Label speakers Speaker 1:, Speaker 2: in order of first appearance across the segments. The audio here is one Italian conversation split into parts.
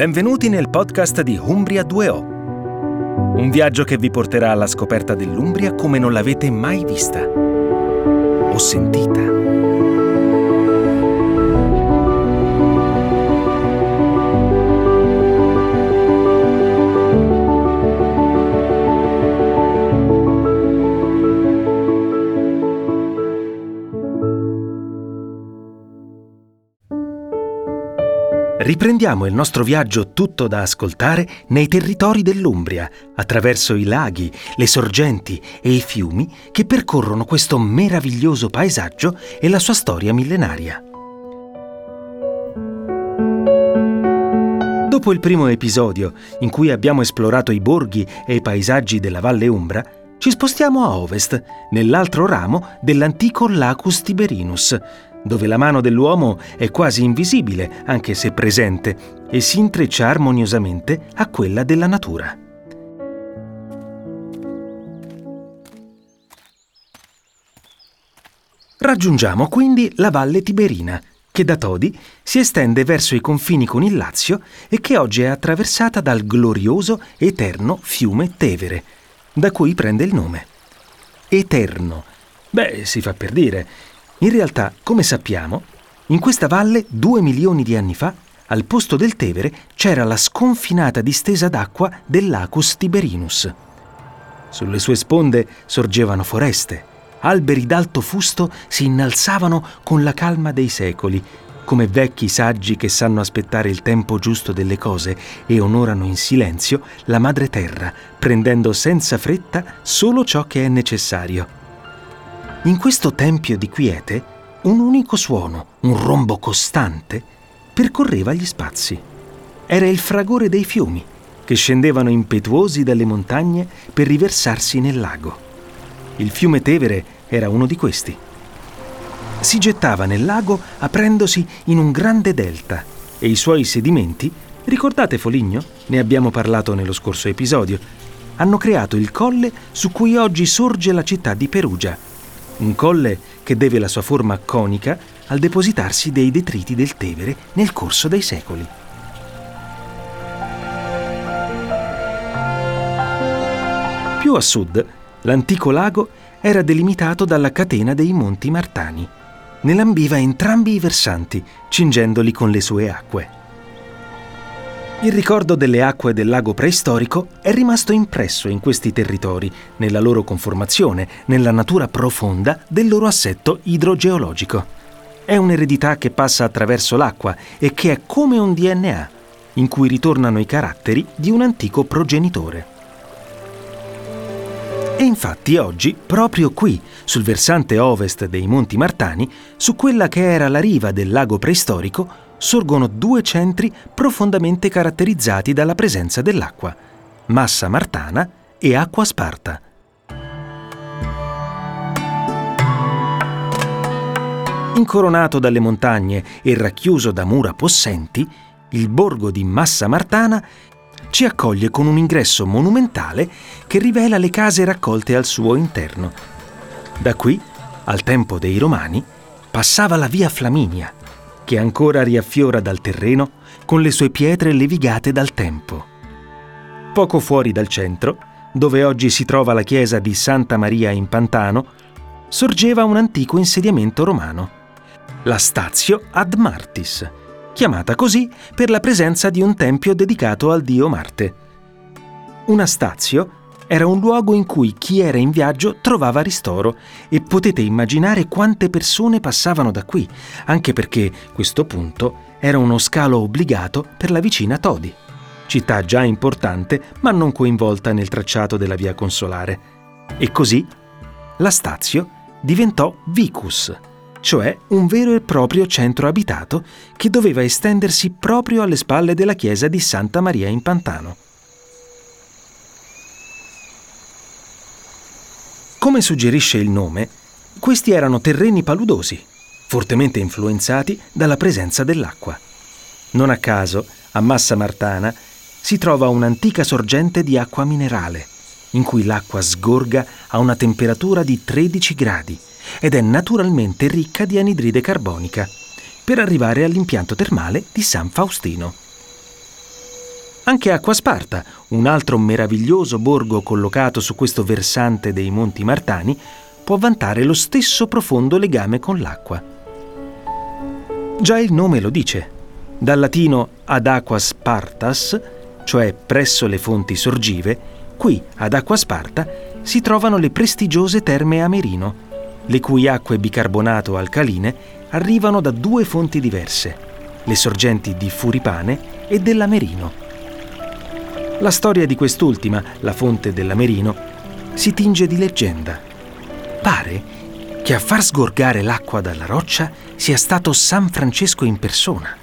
Speaker 1: Benvenuti nel podcast di Umbria 2O. Un viaggio che vi porterà alla scoperta dell'Umbria come non l'avete mai vista o sentita. Riprendiamo il nostro viaggio tutto da ascoltare nei territori dell'Umbria, attraverso i laghi, le sorgenti e i fiumi che percorrono questo meraviglioso paesaggio e la sua storia millenaria. Dopo il primo episodio, in cui abbiamo esplorato i borghi e i paesaggi della Valle Umbra, ci spostiamo a ovest, nell'altro ramo dell'antico Lacus Tiberinus, dove la mano dell'uomo è quasi invisibile, anche se presente, e si intreccia armoniosamente a quella della natura. Raggiungiamo quindi la Valle Tiberina, che da Todi si estende verso i confini con il Lazio e che oggi è attraversata dal glorioso eterno fiume Tevere, da cui prende il nome. Eterno. Beh, si fa per dire, in realtà, come sappiamo, in questa valle, due milioni di anni fa, al posto del Tevere c'era la sconfinata distesa d'acqua dell'Acus Tiberinus. Sulle sue sponde sorgevano foreste, alberi d'alto fusto si innalzavano con la calma dei secoli, come vecchi saggi che sanno aspettare il tempo giusto delle cose e onorano in silenzio la madre terra, prendendo senza fretta solo ciò che è necessario. In questo tempio di quiete, un unico suono, un rombo costante, percorreva gli spazi. Era il fragore dei fiumi, che scendevano impetuosi dalle montagne per riversarsi nel lago. Il fiume Tevere era uno di questi. Si gettava nel lago aprendosi in un grande delta e i suoi sedimenti, ricordate Foligno? Ne abbiamo parlato nello scorso episodio, hanno creato il colle su cui oggi sorge la città di Perugia un colle che deve la sua forma conica al depositarsi dei detriti del Tevere nel corso dei secoli. Più a sud, l'antico lago era delimitato dalla catena dei Monti Martani. Ne lambiva entrambi i versanti, cingendoli con le sue acque. Il ricordo delle acque del lago preistorico è rimasto impresso in questi territori, nella loro conformazione, nella natura profonda del loro assetto idrogeologico. È un'eredità che passa attraverso l'acqua e che è come un DNA, in cui ritornano i caratteri di un antico progenitore. E infatti oggi, proprio qui, sul versante ovest dei Monti Martani, su quella che era la riva del lago preistorico, sorgono due centri profondamente caratterizzati dalla presenza dell'acqua, Massa Martana e Acqua Sparta. Incoronato dalle montagne e racchiuso da mura possenti, il borgo di Massa Martana ci accoglie con un ingresso monumentale che rivela le case raccolte al suo interno. Da qui, al tempo dei Romani, passava la via Flaminia, che ancora riaffiora dal terreno con le sue pietre levigate dal tempo. Poco fuori dal centro, dove oggi si trova la chiesa di Santa Maria in Pantano, sorgeva un antico insediamento romano, la Stazio ad Martis, chiamata così per la presenza di un tempio dedicato al dio Marte. Una stazio era un luogo in cui chi era in viaggio trovava ristoro e potete immaginare quante persone passavano da qui, anche perché questo punto era uno scalo obbligato per la vicina Todi, città già importante ma non coinvolta nel tracciato della via consolare. E così la Stazio diventò Vicus, cioè un vero e proprio centro abitato che doveva estendersi proprio alle spalle della chiesa di Santa Maria in Pantano. Come suggerisce il nome, questi erano terreni paludosi, fortemente influenzati dalla presenza dell'acqua. Non a caso, a Massa Martana si trova un'antica sorgente di acqua minerale, in cui l'acqua sgorga a una temperatura di 13 gradi ed è naturalmente ricca di anidride carbonica, per arrivare all'impianto termale di San Faustino. Anche Acquasparta, un altro meraviglioso borgo collocato su questo versante dei Monti Martani, può vantare lo stesso profondo legame con l'acqua. Già il nome lo dice. Dal latino ad aquas partas, cioè presso le fonti sorgive, qui ad Acquasparta si trovano le prestigiose terme Amerino, le cui acque bicarbonato alcaline arrivano da due fonti diverse, le sorgenti di Furipane e dell'Amerino. La storia di quest'ultima, la fonte dell'Amerino, si tinge di leggenda. Pare che a far sgorgare l'acqua dalla roccia sia stato San Francesco in persona.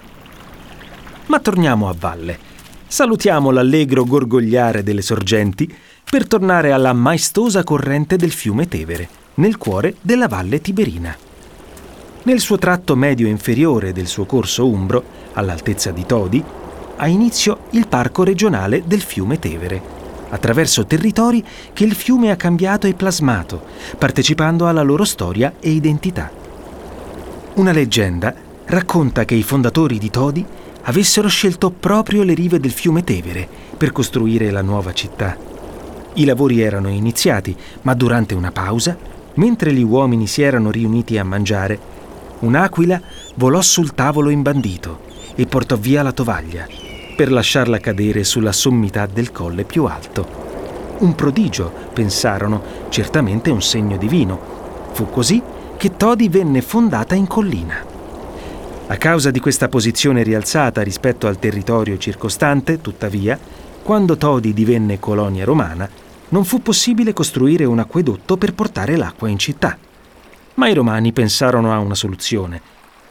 Speaker 1: Ma torniamo a valle. Salutiamo l'allegro gorgogliare delle sorgenti per tornare alla maestosa corrente del fiume Tevere, nel cuore della valle Tiberina. Nel suo tratto medio inferiore del suo corso umbro, all'altezza di Todi, ha inizio il parco regionale del fiume Tevere, attraverso territori che il fiume ha cambiato e plasmato, partecipando alla loro storia e identità. Una leggenda racconta che i fondatori di Todi avessero scelto proprio le rive del fiume Tevere per costruire la nuova città. I lavori erano iniziati, ma durante una pausa, mentre gli uomini si erano riuniti a mangiare, un'aquila volò sul tavolo imbandito e portò via la tovaglia per lasciarla cadere sulla sommità del colle più alto. Un prodigio, pensarono, certamente un segno divino. Fu così che Todi venne fondata in collina. A causa di questa posizione rialzata rispetto al territorio circostante, tuttavia, quando Todi divenne colonia romana, non fu possibile costruire un acquedotto per portare l'acqua in città. Ma i romani pensarono a una soluzione,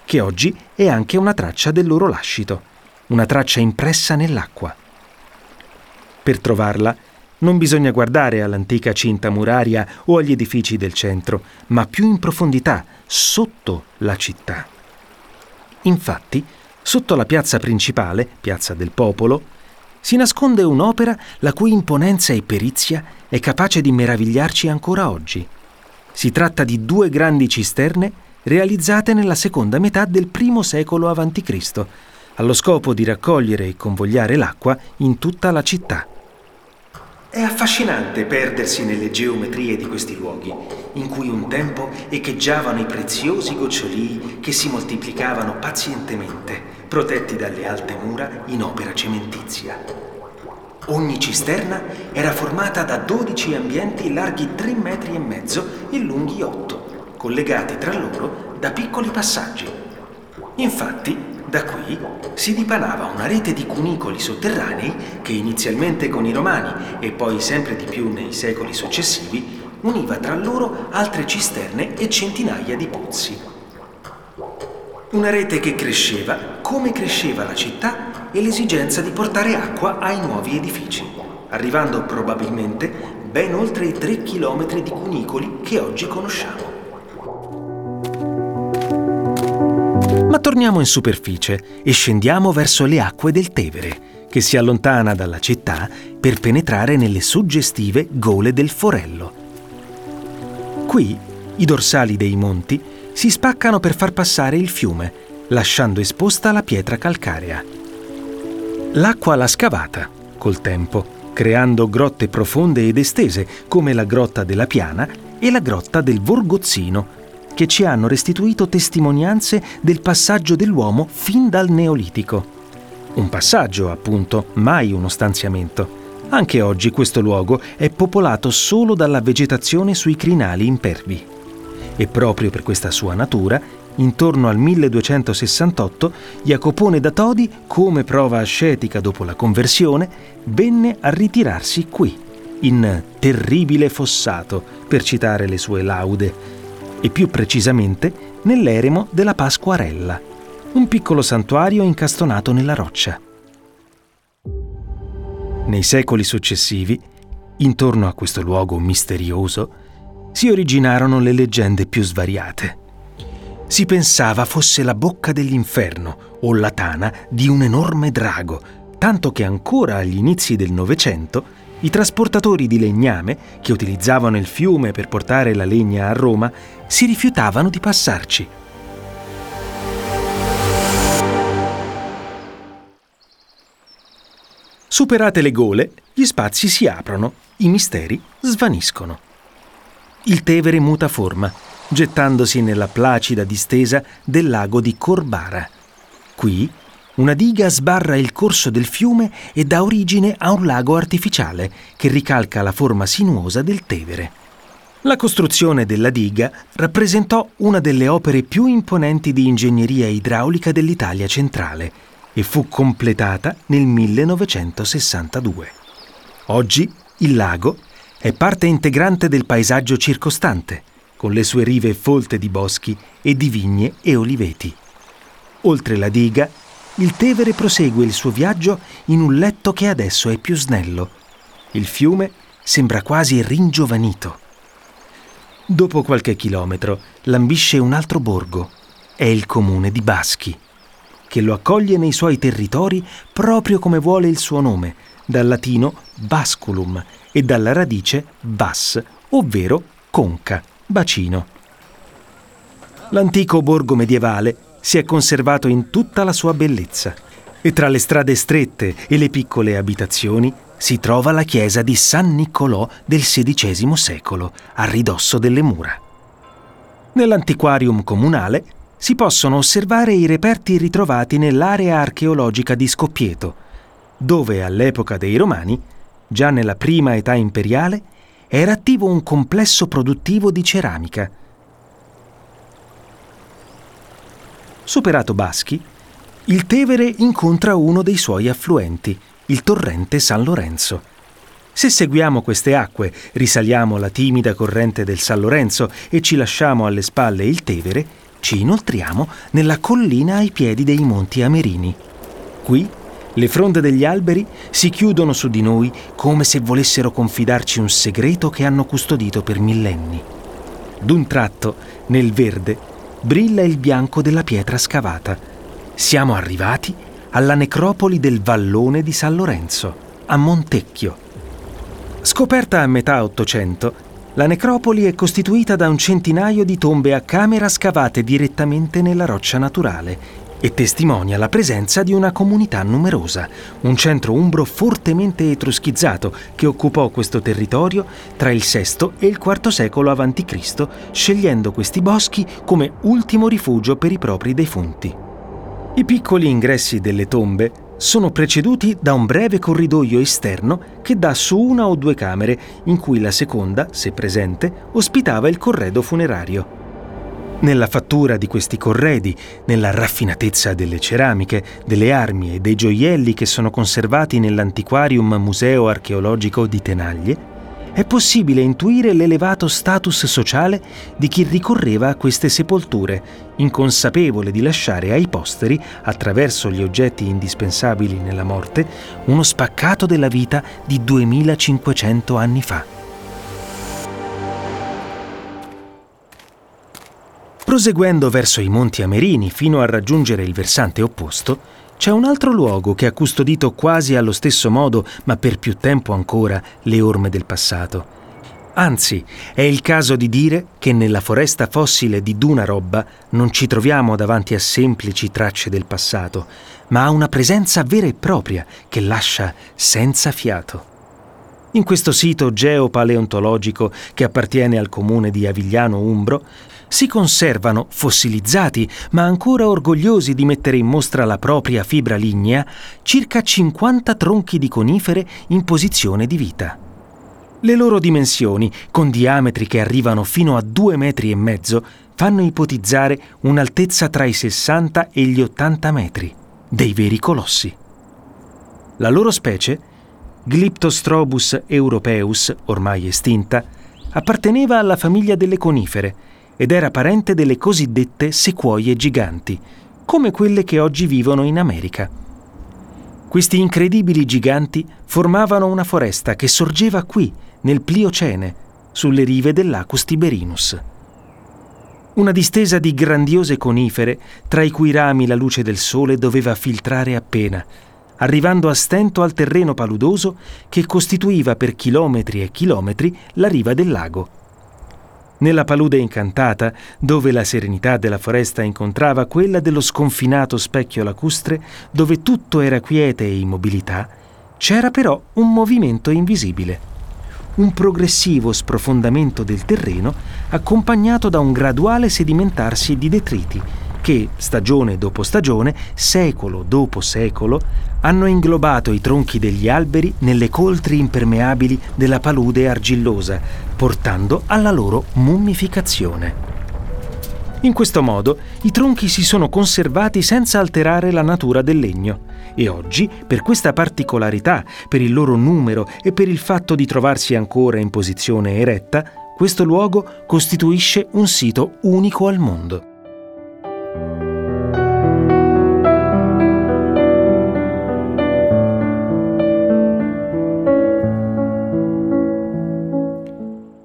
Speaker 1: che oggi è anche una traccia del loro lascito una traccia impressa nell'acqua. Per trovarla non bisogna guardare all'antica cinta muraria o agli edifici del centro, ma più in profondità, sotto la città. Infatti, sotto la piazza principale, piazza del popolo, si nasconde un'opera la cui imponenza e perizia è capace di meravigliarci ancora oggi. Si tratta di due grandi cisterne realizzate nella seconda metà del primo secolo a.C., allo scopo di raccogliere e convogliare l'acqua in tutta la città. È affascinante perdersi nelle geometrie di questi luoghi, in cui un tempo echeggiavano i preziosi gocciolii che si moltiplicavano pazientemente, protetti dalle alte mura in opera cementizia. Ogni cisterna era formata da 12 ambienti larghi 3 metri e mezzo e lunghi 8, collegati tra loro da piccoli passaggi. Infatti, da qui si dipanava una rete di cunicoli sotterranei che inizialmente con i romani e poi sempre di più nei secoli successivi univa tra loro altre cisterne e centinaia di pozzi. Una rete che cresceva come cresceva la città e l'esigenza di portare acqua ai nuovi edifici, arrivando probabilmente ben oltre i 3 chilometri di cunicoli che oggi conosciamo. Ma torniamo in superficie e scendiamo verso le acque del Tevere, che si allontana dalla città per penetrare nelle suggestive gole del Forello. Qui i dorsali dei monti si spaccano per far passare il fiume, lasciando esposta la pietra calcarea. L'acqua l'ha scavata, col tempo, creando grotte profonde ed estese come la grotta della Piana e la grotta del Vorgozzino, che ci hanno restituito testimonianze del passaggio dell'uomo fin dal Neolitico. Un passaggio, appunto, mai uno stanziamento. Anche oggi questo luogo è popolato solo dalla vegetazione sui crinali impervi. E proprio per questa sua natura, intorno al 1268, Jacopone da Todi, come prova ascetica dopo la conversione, venne a ritirarsi qui, in terribile fossato, per citare le sue laude, e più precisamente nell'eremo della Pasquarella, un piccolo santuario incastonato nella roccia. Nei secoli successivi, intorno a questo luogo misterioso, si originarono le leggende più svariate. Si pensava fosse la bocca dell'inferno o la tana di un enorme drago, tanto che ancora agli inizi del Novecento i trasportatori di legname, che utilizzavano il fiume per portare la legna a Roma, si rifiutavano di passarci. Superate le gole, gli spazi si aprono, i misteri svaniscono. Il Tevere muta forma, gettandosi nella placida distesa del lago di Corbara. Qui una diga sbarra il corso del fiume e dà origine a un lago artificiale che ricalca la forma sinuosa del Tevere. La costruzione della diga rappresentò una delle opere più imponenti di ingegneria idraulica dell'Italia centrale e fu completata nel 1962. Oggi il lago è parte integrante del paesaggio circostante, con le sue rive folte di boschi e di vigne e oliveti. Oltre la diga il Tevere prosegue il suo viaggio in un letto che adesso è più snello. Il fiume sembra quasi ringiovanito. Dopo qualche chilometro lambisce un altro borgo. È il comune di Baschi, che lo accoglie nei suoi territori proprio come vuole il suo nome, dal latino basculum e dalla radice bas, ovvero conca, bacino. L'antico borgo medievale si è conservato in tutta la sua bellezza e tra le strade strette e le piccole abitazioni si trova la chiesa di San Niccolò del XVI secolo, a ridosso delle mura. Nell'antiquarium comunale si possono osservare i reperti ritrovati nell'area archeologica di Scoppieto, dove all'epoca dei Romani, già nella prima età imperiale, era attivo un complesso produttivo di ceramica, Superato Baschi, il Tevere incontra uno dei suoi affluenti, il torrente San Lorenzo. Se seguiamo queste acque, risaliamo la timida corrente del San Lorenzo e ci lasciamo alle spalle il Tevere, ci inoltriamo nella collina ai piedi dei Monti Amerini. Qui le fronde degli alberi si chiudono su di noi come se volessero confidarci un segreto che hanno custodito per millenni. D'un tratto, nel verde, brilla il bianco della pietra scavata. Siamo arrivati alla necropoli del vallone di San Lorenzo, a Montecchio. Scoperta a metà Ottocento, la necropoli è costituita da un centinaio di tombe a camera scavate direttamente nella roccia naturale e testimonia la presenza di una comunità numerosa, un centro umbro fortemente etruschizzato che occupò questo territorio tra il VI e il IV secolo a.C., scegliendo questi boschi come ultimo rifugio per i propri defunti. I piccoli ingressi delle tombe sono preceduti da un breve corridoio esterno che dà su una o due camere in cui la seconda, se presente, ospitava il corredo funerario. Nella fattura di questi corredi, nella raffinatezza delle ceramiche, delle armi e dei gioielli che sono conservati nell'Antiquarium Museo Archeologico di Tenaglie, è possibile intuire l'elevato status sociale di chi ricorreva a queste sepolture, inconsapevole di lasciare ai posteri, attraverso gli oggetti indispensabili nella morte, uno spaccato della vita di 2500 anni fa. Proseguendo verso i Monti Amerini fino a raggiungere il versante opposto, c'è un altro luogo che ha custodito quasi allo stesso modo, ma per più tempo ancora, le orme del passato. Anzi, è il caso di dire che nella foresta fossile di Duna Robba non ci troviamo davanti a semplici tracce del passato, ma a una presenza vera e propria che lascia senza fiato. In questo sito geopaleontologico che appartiene al comune di Avigliano Umbro, si conservano fossilizzati, ma ancora orgogliosi di mettere in mostra la propria fibra lignea, circa 50 tronchi di conifere in posizione di vita. Le loro dimensioni, con diametri che arrivano fino a due metri e mezzo, fanno ipotizzare un'altezza tra i 60 e gli 80 metri, dei veri colossi. La loro specie, Glyptostrobus europeus, ormai estinta, apparteneva alla famiglia delle conifere, ed era parente delle cosiddette sequoie giganti, come quelle che oggi vivono in America. Questi incredibili giganti formavano una foresta che sorgeva qui, nel Pliocene, sulle rive dell'Acus Tiberinus. Una distesa di grandiose conifere, tra i cui rami la luce del sole doveva filtrare appena, arrivando a stento al terreno paludoso che costituiva per chilometri e chilometri la riva del lago. Nella palude incantata, dove la serenità della foresta incontrava quella dello sconfinato specchio lacustre, dove tutto era quiete e immobilità, C'era però un movimento invisibile. Un progressivo sprofondamento del terreno accompagnato da un graduale sedimentarsi di detriti che, stagione dopo stagione, secolo dopo secolo, hanno inglobato i tronchi degli alberi nelle coltri impermeabili della palude argillosa, portando alla loro mummificazione. In questo modo i tronchi si sono conservati senza alterare la natura del legno e oggi, per questa particolarità, per il loro numero e per il fatto di trovarsi ancora in posizione eretta, questo luogo costituisce un sito unico al mondo.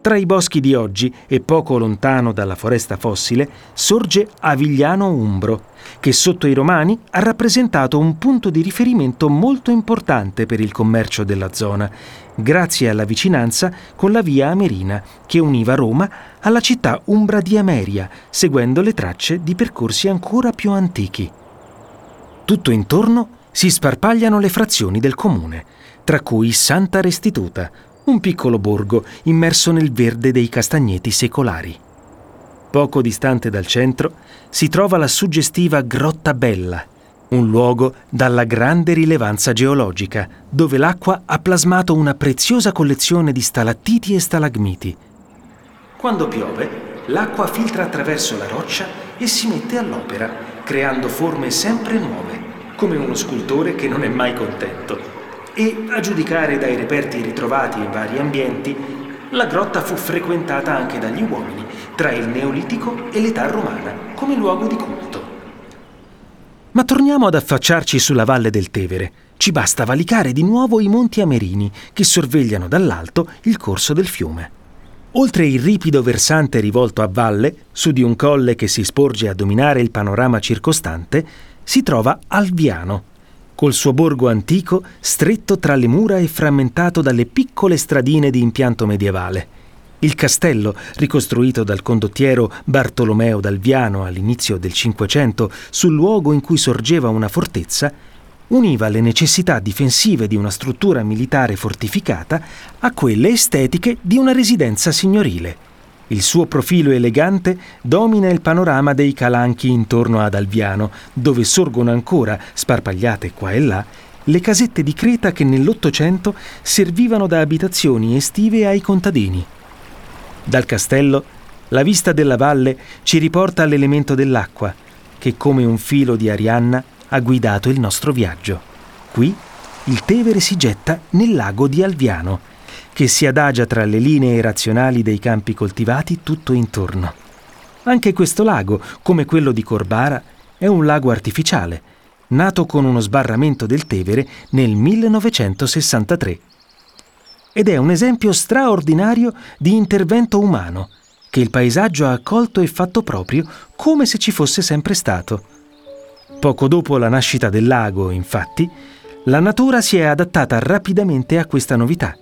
Speaker 1: Tra i boschi di oggi e poco lontano dalla foresta fossile sorge Avigliano Umbro, che sotto i Romani ha rappresentato un punto di riferimento molto importante per il commercio della zona, grazie alla vicinanza con la via Amerina che univa Roma alla città umbra di Ameria, seguendo le tracce di percorsi ancora più antichi. Tutto intorno si sparpagliano le frazioni del comune, tra cui Santa Restituta, un piccolo borgo immerso nel verde dei castagneti secolari. Poco distante dal centro si trova la suggestiva Grotta Bella, un luogo dalla grande rilevanza geologica, dove l'acqua ha plasmato una preziosa collezione di stalattiti e stalagmiti. Quando piove, l'acqua filtra attraverso la roccia e si mette all'opera, creando forme sempre nuove, come uno scultore che non è mai contento e, a giudicare dai reperti ritrovati in vari ambienti, la grotta fu frequentata anche dagli uomini tra il Neolitico e l'età romana come luogo di culto. Ma torniamo ad affacciarci sulla valle del Tevere. Ci basta valicare di nuovo i monti Amerini che sorvegliano dall'alto il corso del fiume. Oltre il ripido versante rivolto a valle, su di un colle che si sporge a dominare il panorama circostante, si trova Alviano, col suo borgo antico stretto tra le mura e frammentato dalle piccole stradine di impianto medievale. Il castello, ricostruito dal condottiero Bartolomeo d'Alviano all'inizio del Cinquecento sul luogo in cui sorgeva una fortezza, univa le necessità difensive di una struttura militare fortificata a quelle estetiche di una residenza signorile il suo profilo elegante domina il panorama dei calanchi intorno ad Alviano, dove sorgono ancora, sparpagliate qua e là, le casette di Creta che nell'Ottocento servivano da abitazioni estive ai contadini. Dal castello, la vista della valle ci riporta all'elemento dell'acqua, che come un filo di Arianna ha guidato il nostro viaggio. Qui il Tevere si getta nel lago di Alviano, che si adagia tra le linee razionali dei campi coltivati tutto intorno. Anche questo lago, come quello di Corbara, è un lago artificiale, nato con uno sbarramento del Tevere nel 1963. Ed è un esempio straordinario di intervento umano, che il paesaggio ha accolto e fatto proprio come se ci fosse sempre stato. Poco dopo la nascita del lago, infatti, la natura si è adattata rapidamente a questa novità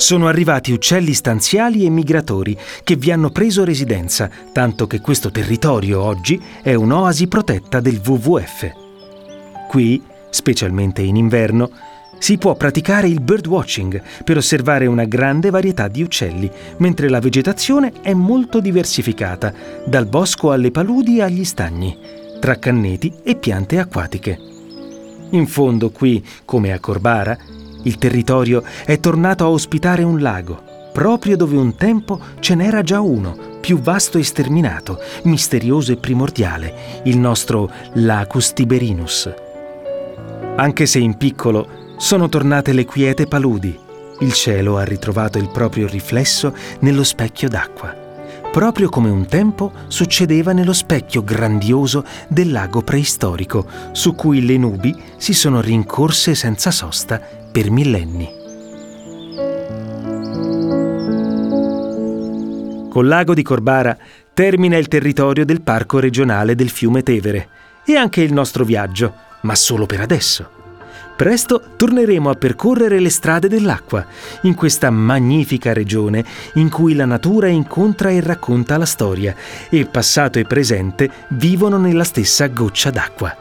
Speaker 1: sono arrivati uccelli stanziali e migratori che vi hanno preso residenza, tanto che questo territorio oggi è un'oasi protetta del WWF. Qui, specialmente in inverno, si può praticare il birdwatching per osservare una grande varietà di uccelli, mentre la vegetazione è molto diversificata, dal bosco alle paludi agli stagni, tra canneti e piante acquatiche. In fondo qui, come a Corbara, il territorio è tornato a ospitare un lago, proprio dove un tempo ce n'era già uno, più vasto e sterminato, misterioso e primordiale, il nostro Lacus Tiberinus. Anche se in piccolo, sono tornate le quiete paludi. Il cielo ha ritrovato il proprio riflesso nello specchio d'acqua, proprio come un tempo succedeva nello specchio grandioso del lago preistorico, su cui le nubi si sono rincorse senza sosta per millenni. Col lago di Corbara termina il territorio del Parco regionale del fiume Tevere e anche il nostro viaggio, ma solo per adesso. Presto torneremo a percorrere le strade dell'acqua, in questa magnifica regione in cui la natura incontra e racconta la storia e passato e presente vivono nella stessa goccia d'acqua.